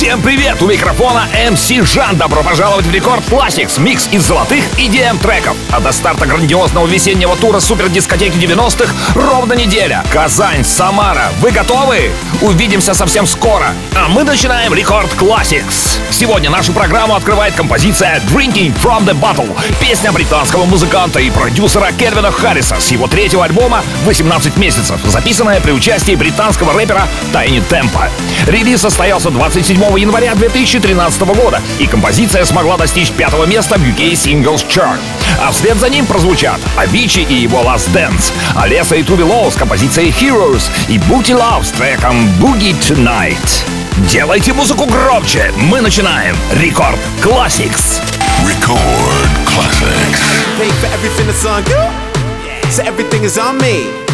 Всем привет! У микрофона MC Жан. Добро пожаловать в Record Classix, микс из золотых EDM треков. А до старта грандиозного весеннего тура супер дискотеки 90-х ровно неделя. Казань, Самара. Вы готовы? Увидимся совсем скоро. А мы начинаем Рекорд Classics. Сегодня нашу программу открывает композиция Drinking from the Bottle. Песня британского музыканта и продюсера Кельвина Харриса с его третьего альбома «18 месяцев», записанная при участии британского рэпера Тайни Темпа. Релиз состоялся 27 января 2013 года, и композиция смогла достичь пятого места в UK Singles Chart. А вслед за ним прозвучат Avicii и его Last Dance, Алеса и Туби Лоу с композицией Heroes и Booty Love с треком Boogie Tonight. Делайте музыку громче, мы начинаем Рекорд Classics. Record Classics. Pay for everything that's on you. So everything is on me.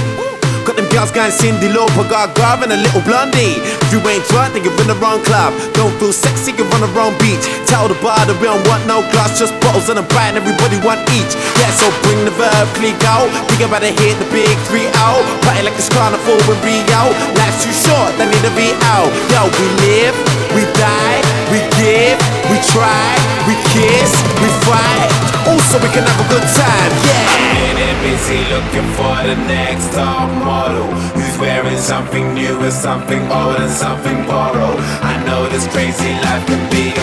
Got them girls going Cindy Lauper, got Gar and a little blondie. If you ain't drunk, then you're in the wrong club. Don't feel sexy, you're on the wrong beach. Tell the bar that we don't want no glass, just bottles and a bite, and everybody want each. Yeah, so bring the verb, click out. Think about to hit the big three out. Party like it's carnival in Rio. Life's too short, they need to be out. Yo, we live, we die, we give, we try, we kiss, we fight. Also, we can have a good time, yeah. Minute busy looking for the next top model. Who's wearing something new and something old and something borrowed? I know this crazy life can be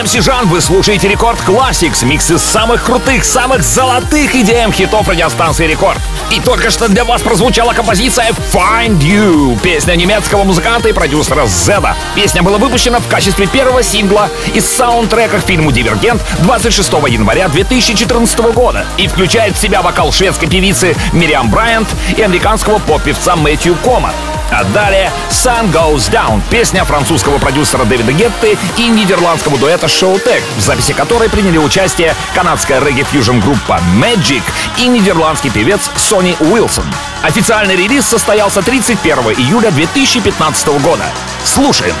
MC Жан, вы слушаете Record Classix, микс из самых крутых, самых золотых EDM хитов радиостанции Рекорд. И только что для вас прозвучала композиция Find You, песня немецкого музыканта и продюсера Зеда. Песня была выпущена в качестве первого сингла из саундтрека к фильму «Дивергент» 26 января 2014 года и включает в себя вокал шведской певицы Мириам Брайант и американского поп-певца Мэтью Кома. А далее Sun Goes Down, песня французского продюсера Дэвида Гетты и нидерландского дуэта Showtech, в записи которой приняли участие канадская регги-фьюжн группа Magic и нидерландский певец Сони Уилсон. Официальный релиз состоялся 31 июля 2015 года. Слушаем.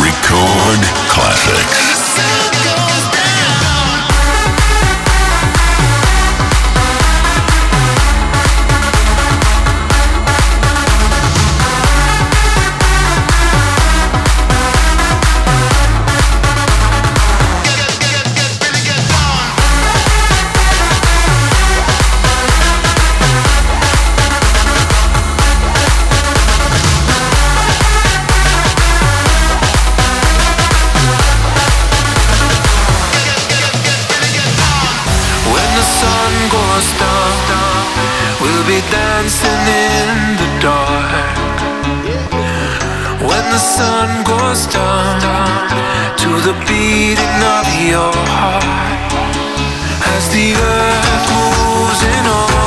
Record Classics. We'll be dancing in the dark. When the sun goes down To the beating of your heart As the earth moves in on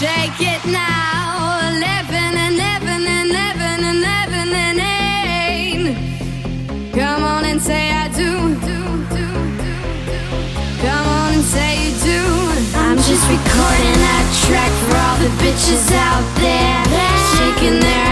Shake it now. Eleven and eleven and eleven and eleven and eight. Come on and say I do. Come on and say you do. I'm just recording that track for all the bitches out there shaking their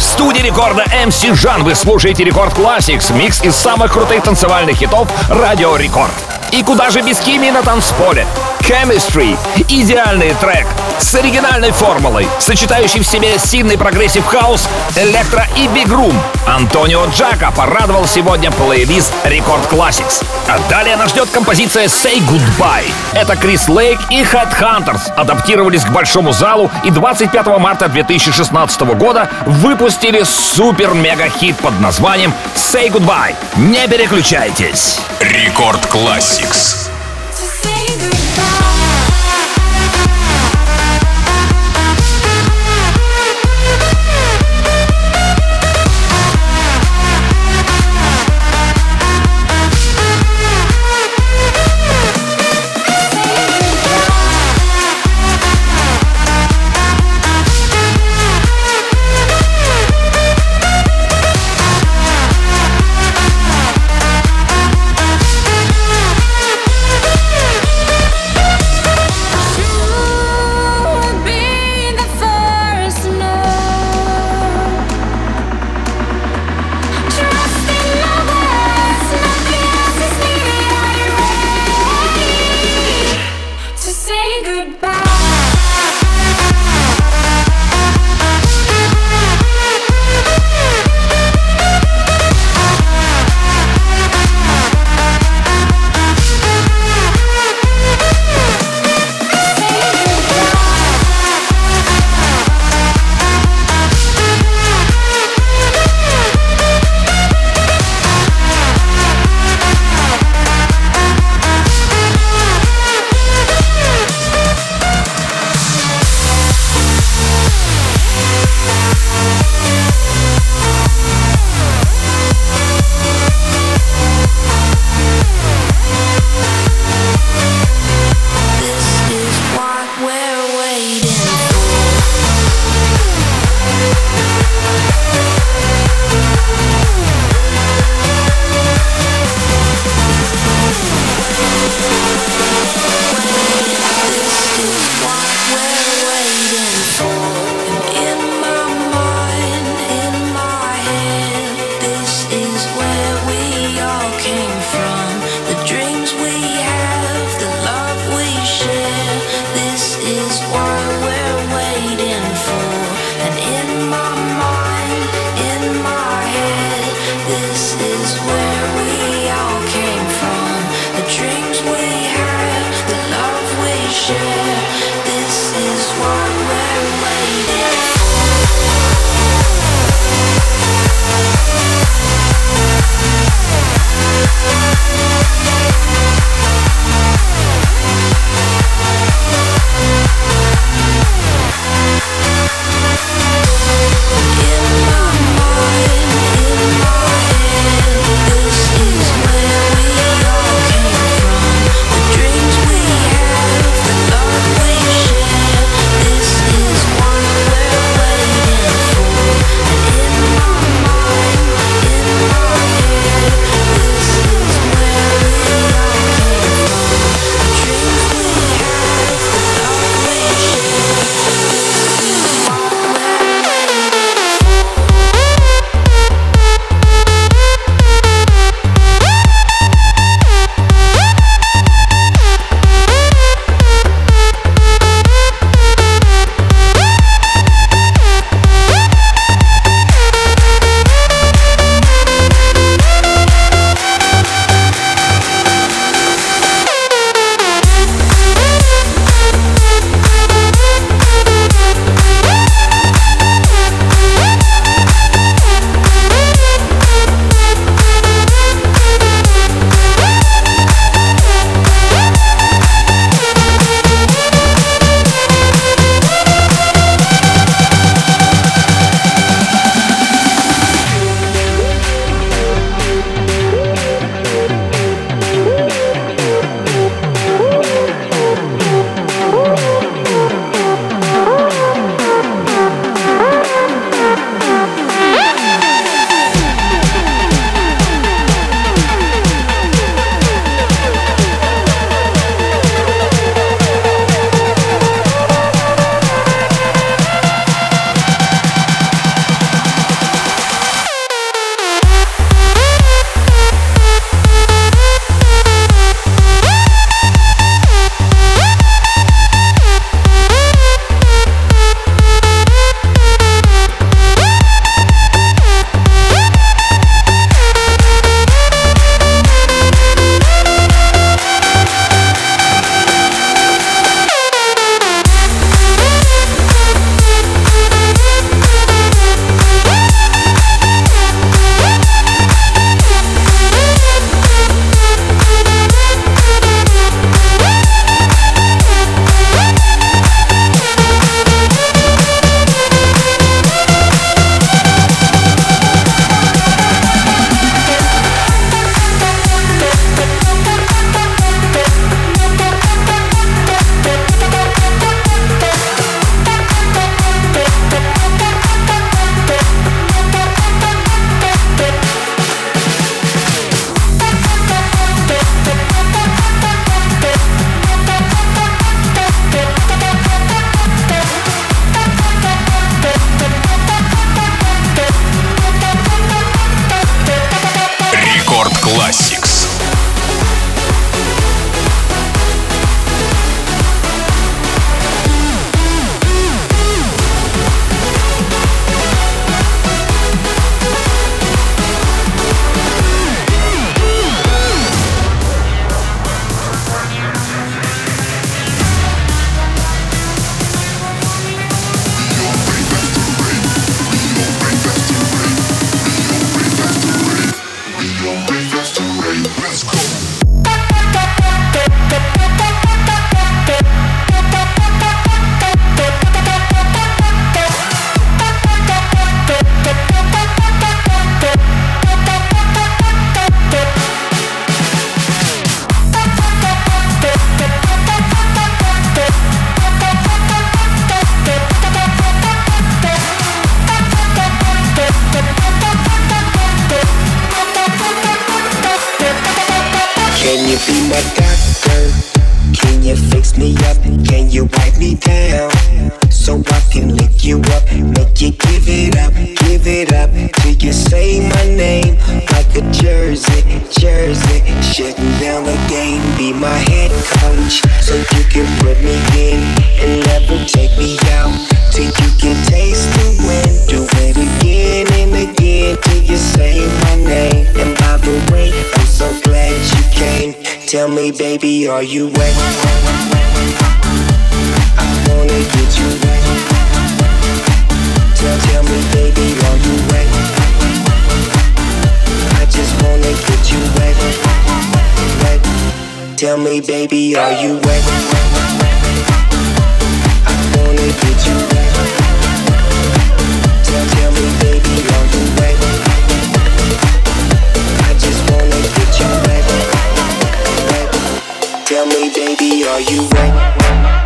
студии рекорда MC Жан вы слушаете Record Classix, микс из самых крутых танцевальных хитов Радио Рекорд. И куда же без химии на танцполе? Chemistry — идеальный трек с оригинальной формулой, сочетающий в себе сильный progressive house, electro и big room. Антонио Джака порадовал сегодня плейлист Record Classix. А далее нас ждет композиция Say Goodbye. Это Крис Лейк и Headhunterz адаптировались к большому залу и 25 марта 2016 года выпустили супер-мега-хит под названием Say Goodbye. Не переключайтесь. Record Classix. time doctor? Can you fix me up? Can you wipe me down? So I can lick you up, make you give it up, give it up till you say my name like a jersey, jersey. Shutting down the game, be my head coach, so you can put me in and never take me out till you can taste the wind. Do it again and again till you say my name. And by the way, I'm so glad you came. Tell me, baby, are you wet? I wanna get you wet. Tell, tell me, baby, are you wet? I just wanna get you wet, wet. Tell me, baby, are you wet? I wanna get you wet. Tell me, baby, are you wet?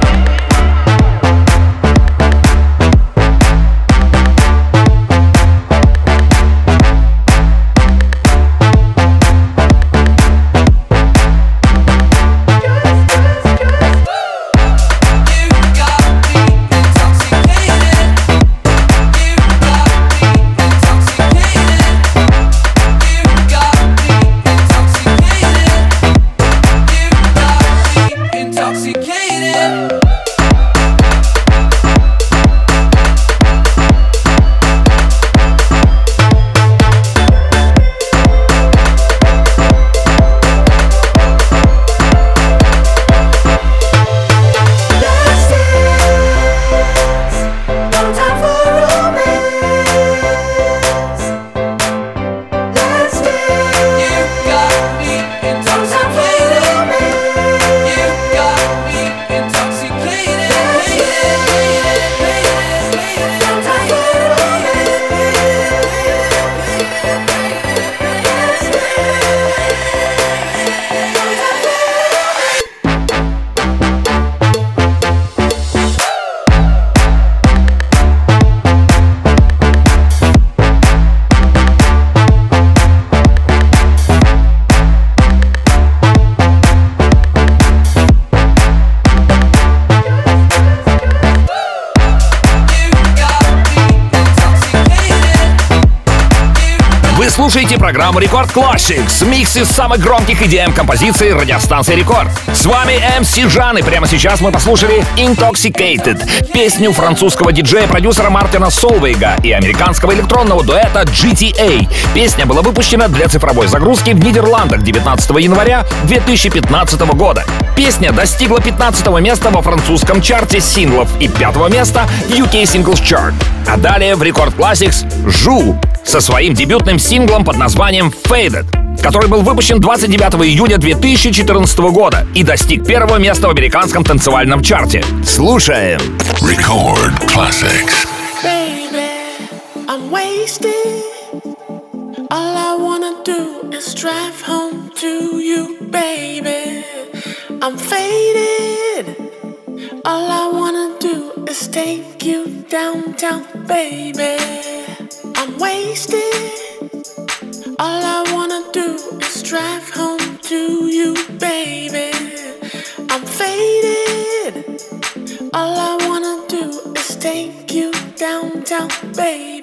Программу Record Classix, микс из самых громких EDM композиций радиостанции Рекорд. С вами MC Жан, и прямо сейчас мы послушали Intoxicated, песню французского диджея-продюсера Мартина Солвейга и американского электронного дуэта GTA. Песня была выпущена для цифровой загрузки в Нидерландах 19 января 2015 года. Песня достигла 15 места во французском чарте синглов и 5 места в UK Singles Chart. А далее в Рекорд Classics Жу со своим дебютным синглом под названием Faded, который был выпущен 29 июня 2014 года и достиг первого места в американском танцевальном чарте. Слушаем. Record classics. Baby, I'm wasted. down, baby.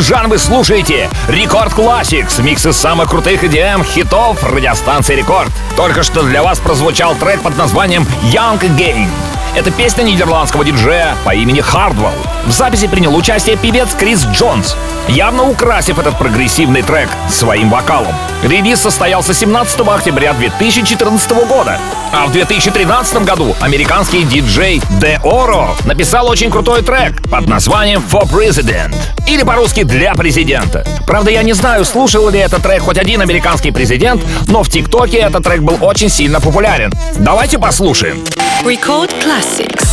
Жан вы слушаете Рекорд Classics, микс из самых крутых EDM хитов радиостанции Рекорд. Только что для вас прозвучал трек под названием Young Again. Это песня нидерландского диджея по имени Хардвелл. В записи принял участие певец Крис Джонс, явно украсив этот прогрессивный трек своим вокалом. Релиз состоялся 17 октября 2014 года. А в 2013 году американский диджей Deorro написал очень крутой трек под названием For President. Или по-русски «Для президента». Правда, я не знаю, слушал ли этот трек хоть один американский президент, но в ТикТоке этот трек был очень сильно популярен. Давайте послушаем. Record Classics.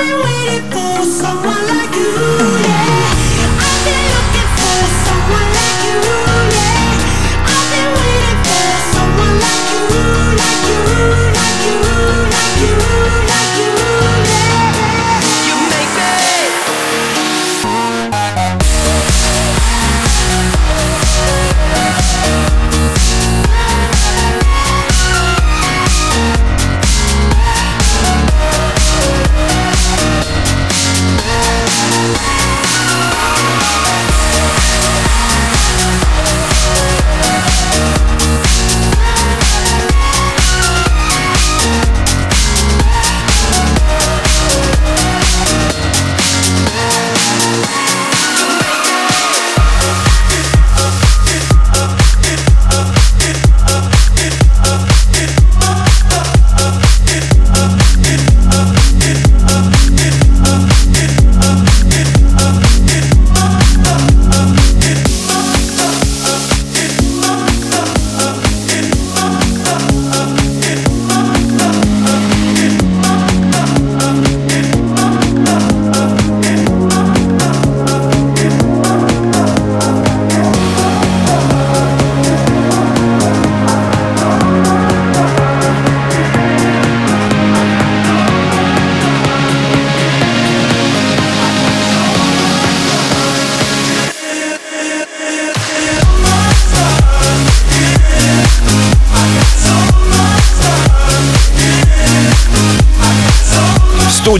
I've been waiting for someone like you.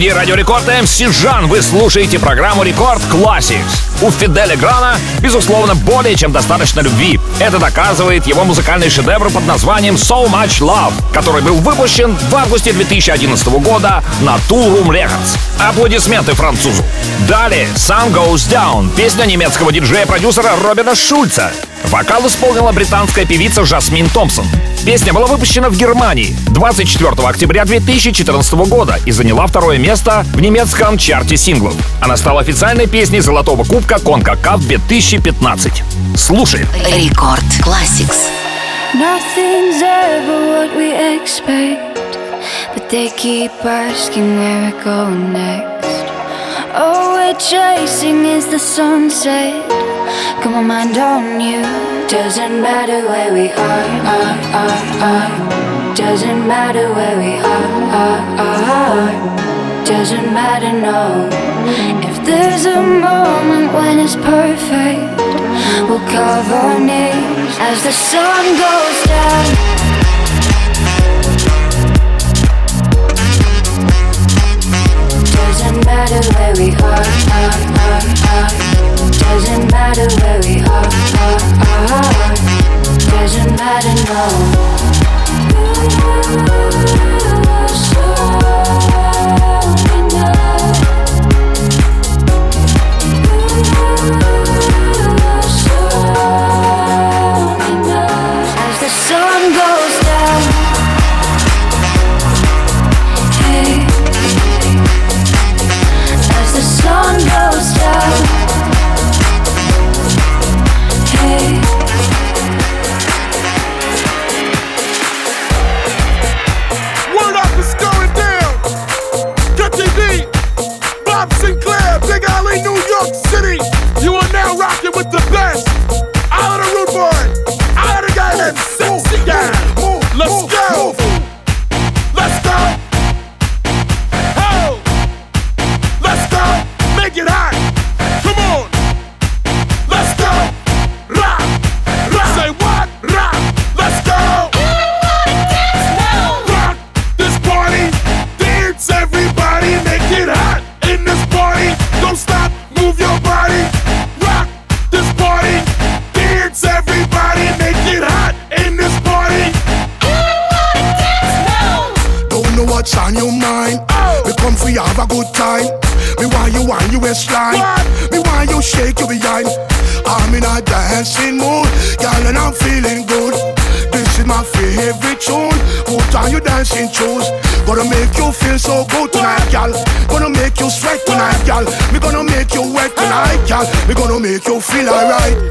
Студии Радио Рекорд MC Жан вы слушаете программу Рекорд Classics. У Федде Ле Гранда, безусловно, более чем достаточно любви. Это доказывает его музыкальный шедевр под названием So Much Love, который был выпущен в августе 2011 года на Toolroom Records. Аплодисменты французу. Далее Sun Goes Down, песня немецкого диджея-продюсера Робина Шульца. Вокал исполнила британская певица Жасмин Томпсон. Песня была выпущена в Германии 24 октября 2014 года и заняла второе место в немецком чарте синглов. Она стала официальной песней Золотого Кубка Конкакаф 2015. Слушай. Рекорд Classics. Nothing's ever what we expect, but they keep asking where we're going next. All we're chasing is the sunset. Got my mind on you. Doesn't matter where we are, are, are, are. Doesn't matter where we are, are, are. Doesn't matter, no. There's a moment when it's perfect, we'll cover our knees as the sun goes down. Doesn't matter where we are, are, are, are. Doesn't matter where we are, are, are. Doesn't matter, no. So Stop. Make you feel alright.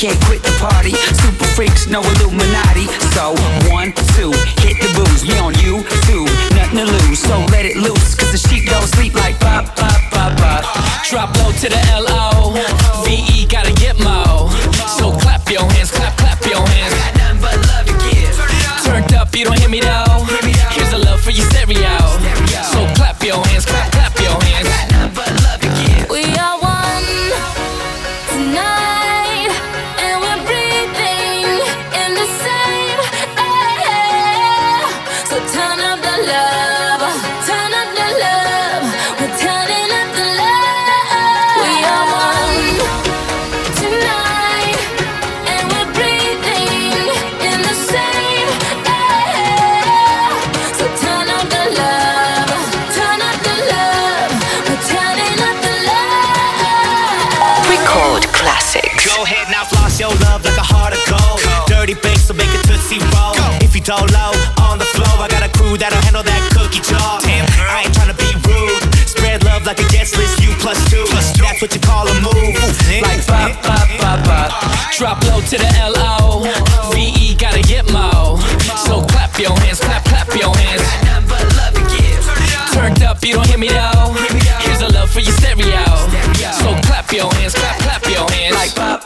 can't quit the party. Super freaks, no Illuminati. So, one, two, hit the booze. We on you, two, nothing to lose. So let it loose, cause the sheep don't sleep like pop, pop, pop, pop. Drop low to the L-O. V-E, gotta get mo. So clap your hands, clap, clap your hands. Got nothing but love to give. Turned up, you don't hear me though. dolo on the floor, I got a crew that'll handle that cookie jar. Damn, I ain't tryna be rude. Spread love like a guest list, you plus two. Plus two. That's what you call a move. Like pop, pop, pop, pop. Drop low to the L-O. V-E gotta get mo. So clap your hands, clap, clap your hands. Turned up, you don't hear me though. Here's a love for your stereo. So clap your hands, clap, clap your hands. Like pop.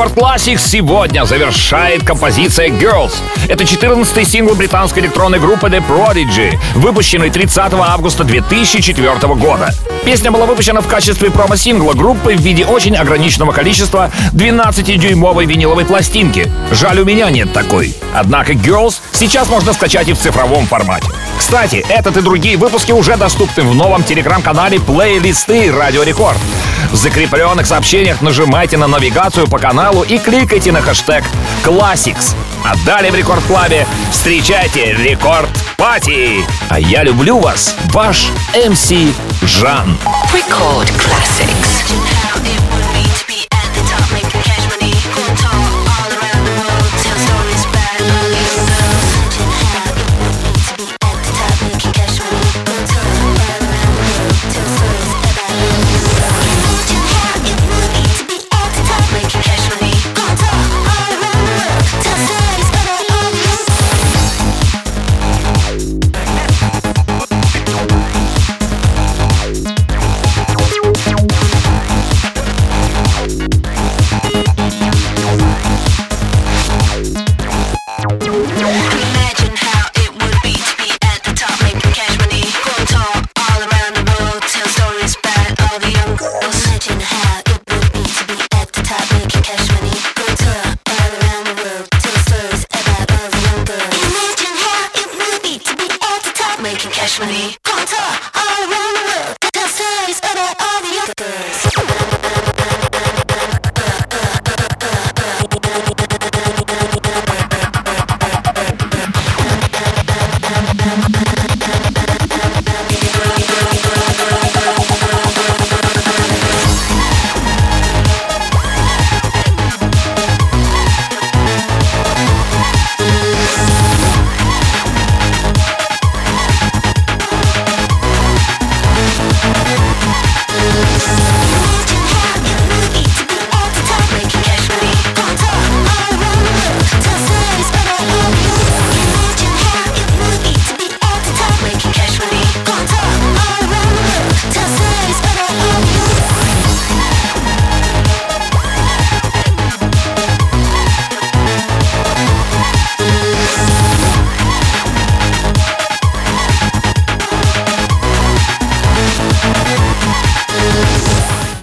Рекорд Classics сегодня завершает композиция Girls. Это 14-й сингл британской электронной группы The Prodigy, выпущенный 30 августа 2004 года. Песня была выпущена в качестве промо-сингла группы в виде очень ограниченного количества 12-дюймовой виниловой пластинки. Жаль, у меня нет такой. Однако Girls сейчас можно скачать и в цифровом формате. Кстати, этот и другие выпуски уже доступны в новом телеграм-канале плейлисты Радио Рекорд. В закрепленных сообщениях нажимайте на навигацию по каналу и кликайте на хэштег «Classics». А далее в Рекорд Club е встречайте Рекорд Party! А я люблю вас, ваш MC Жан. Record Classics.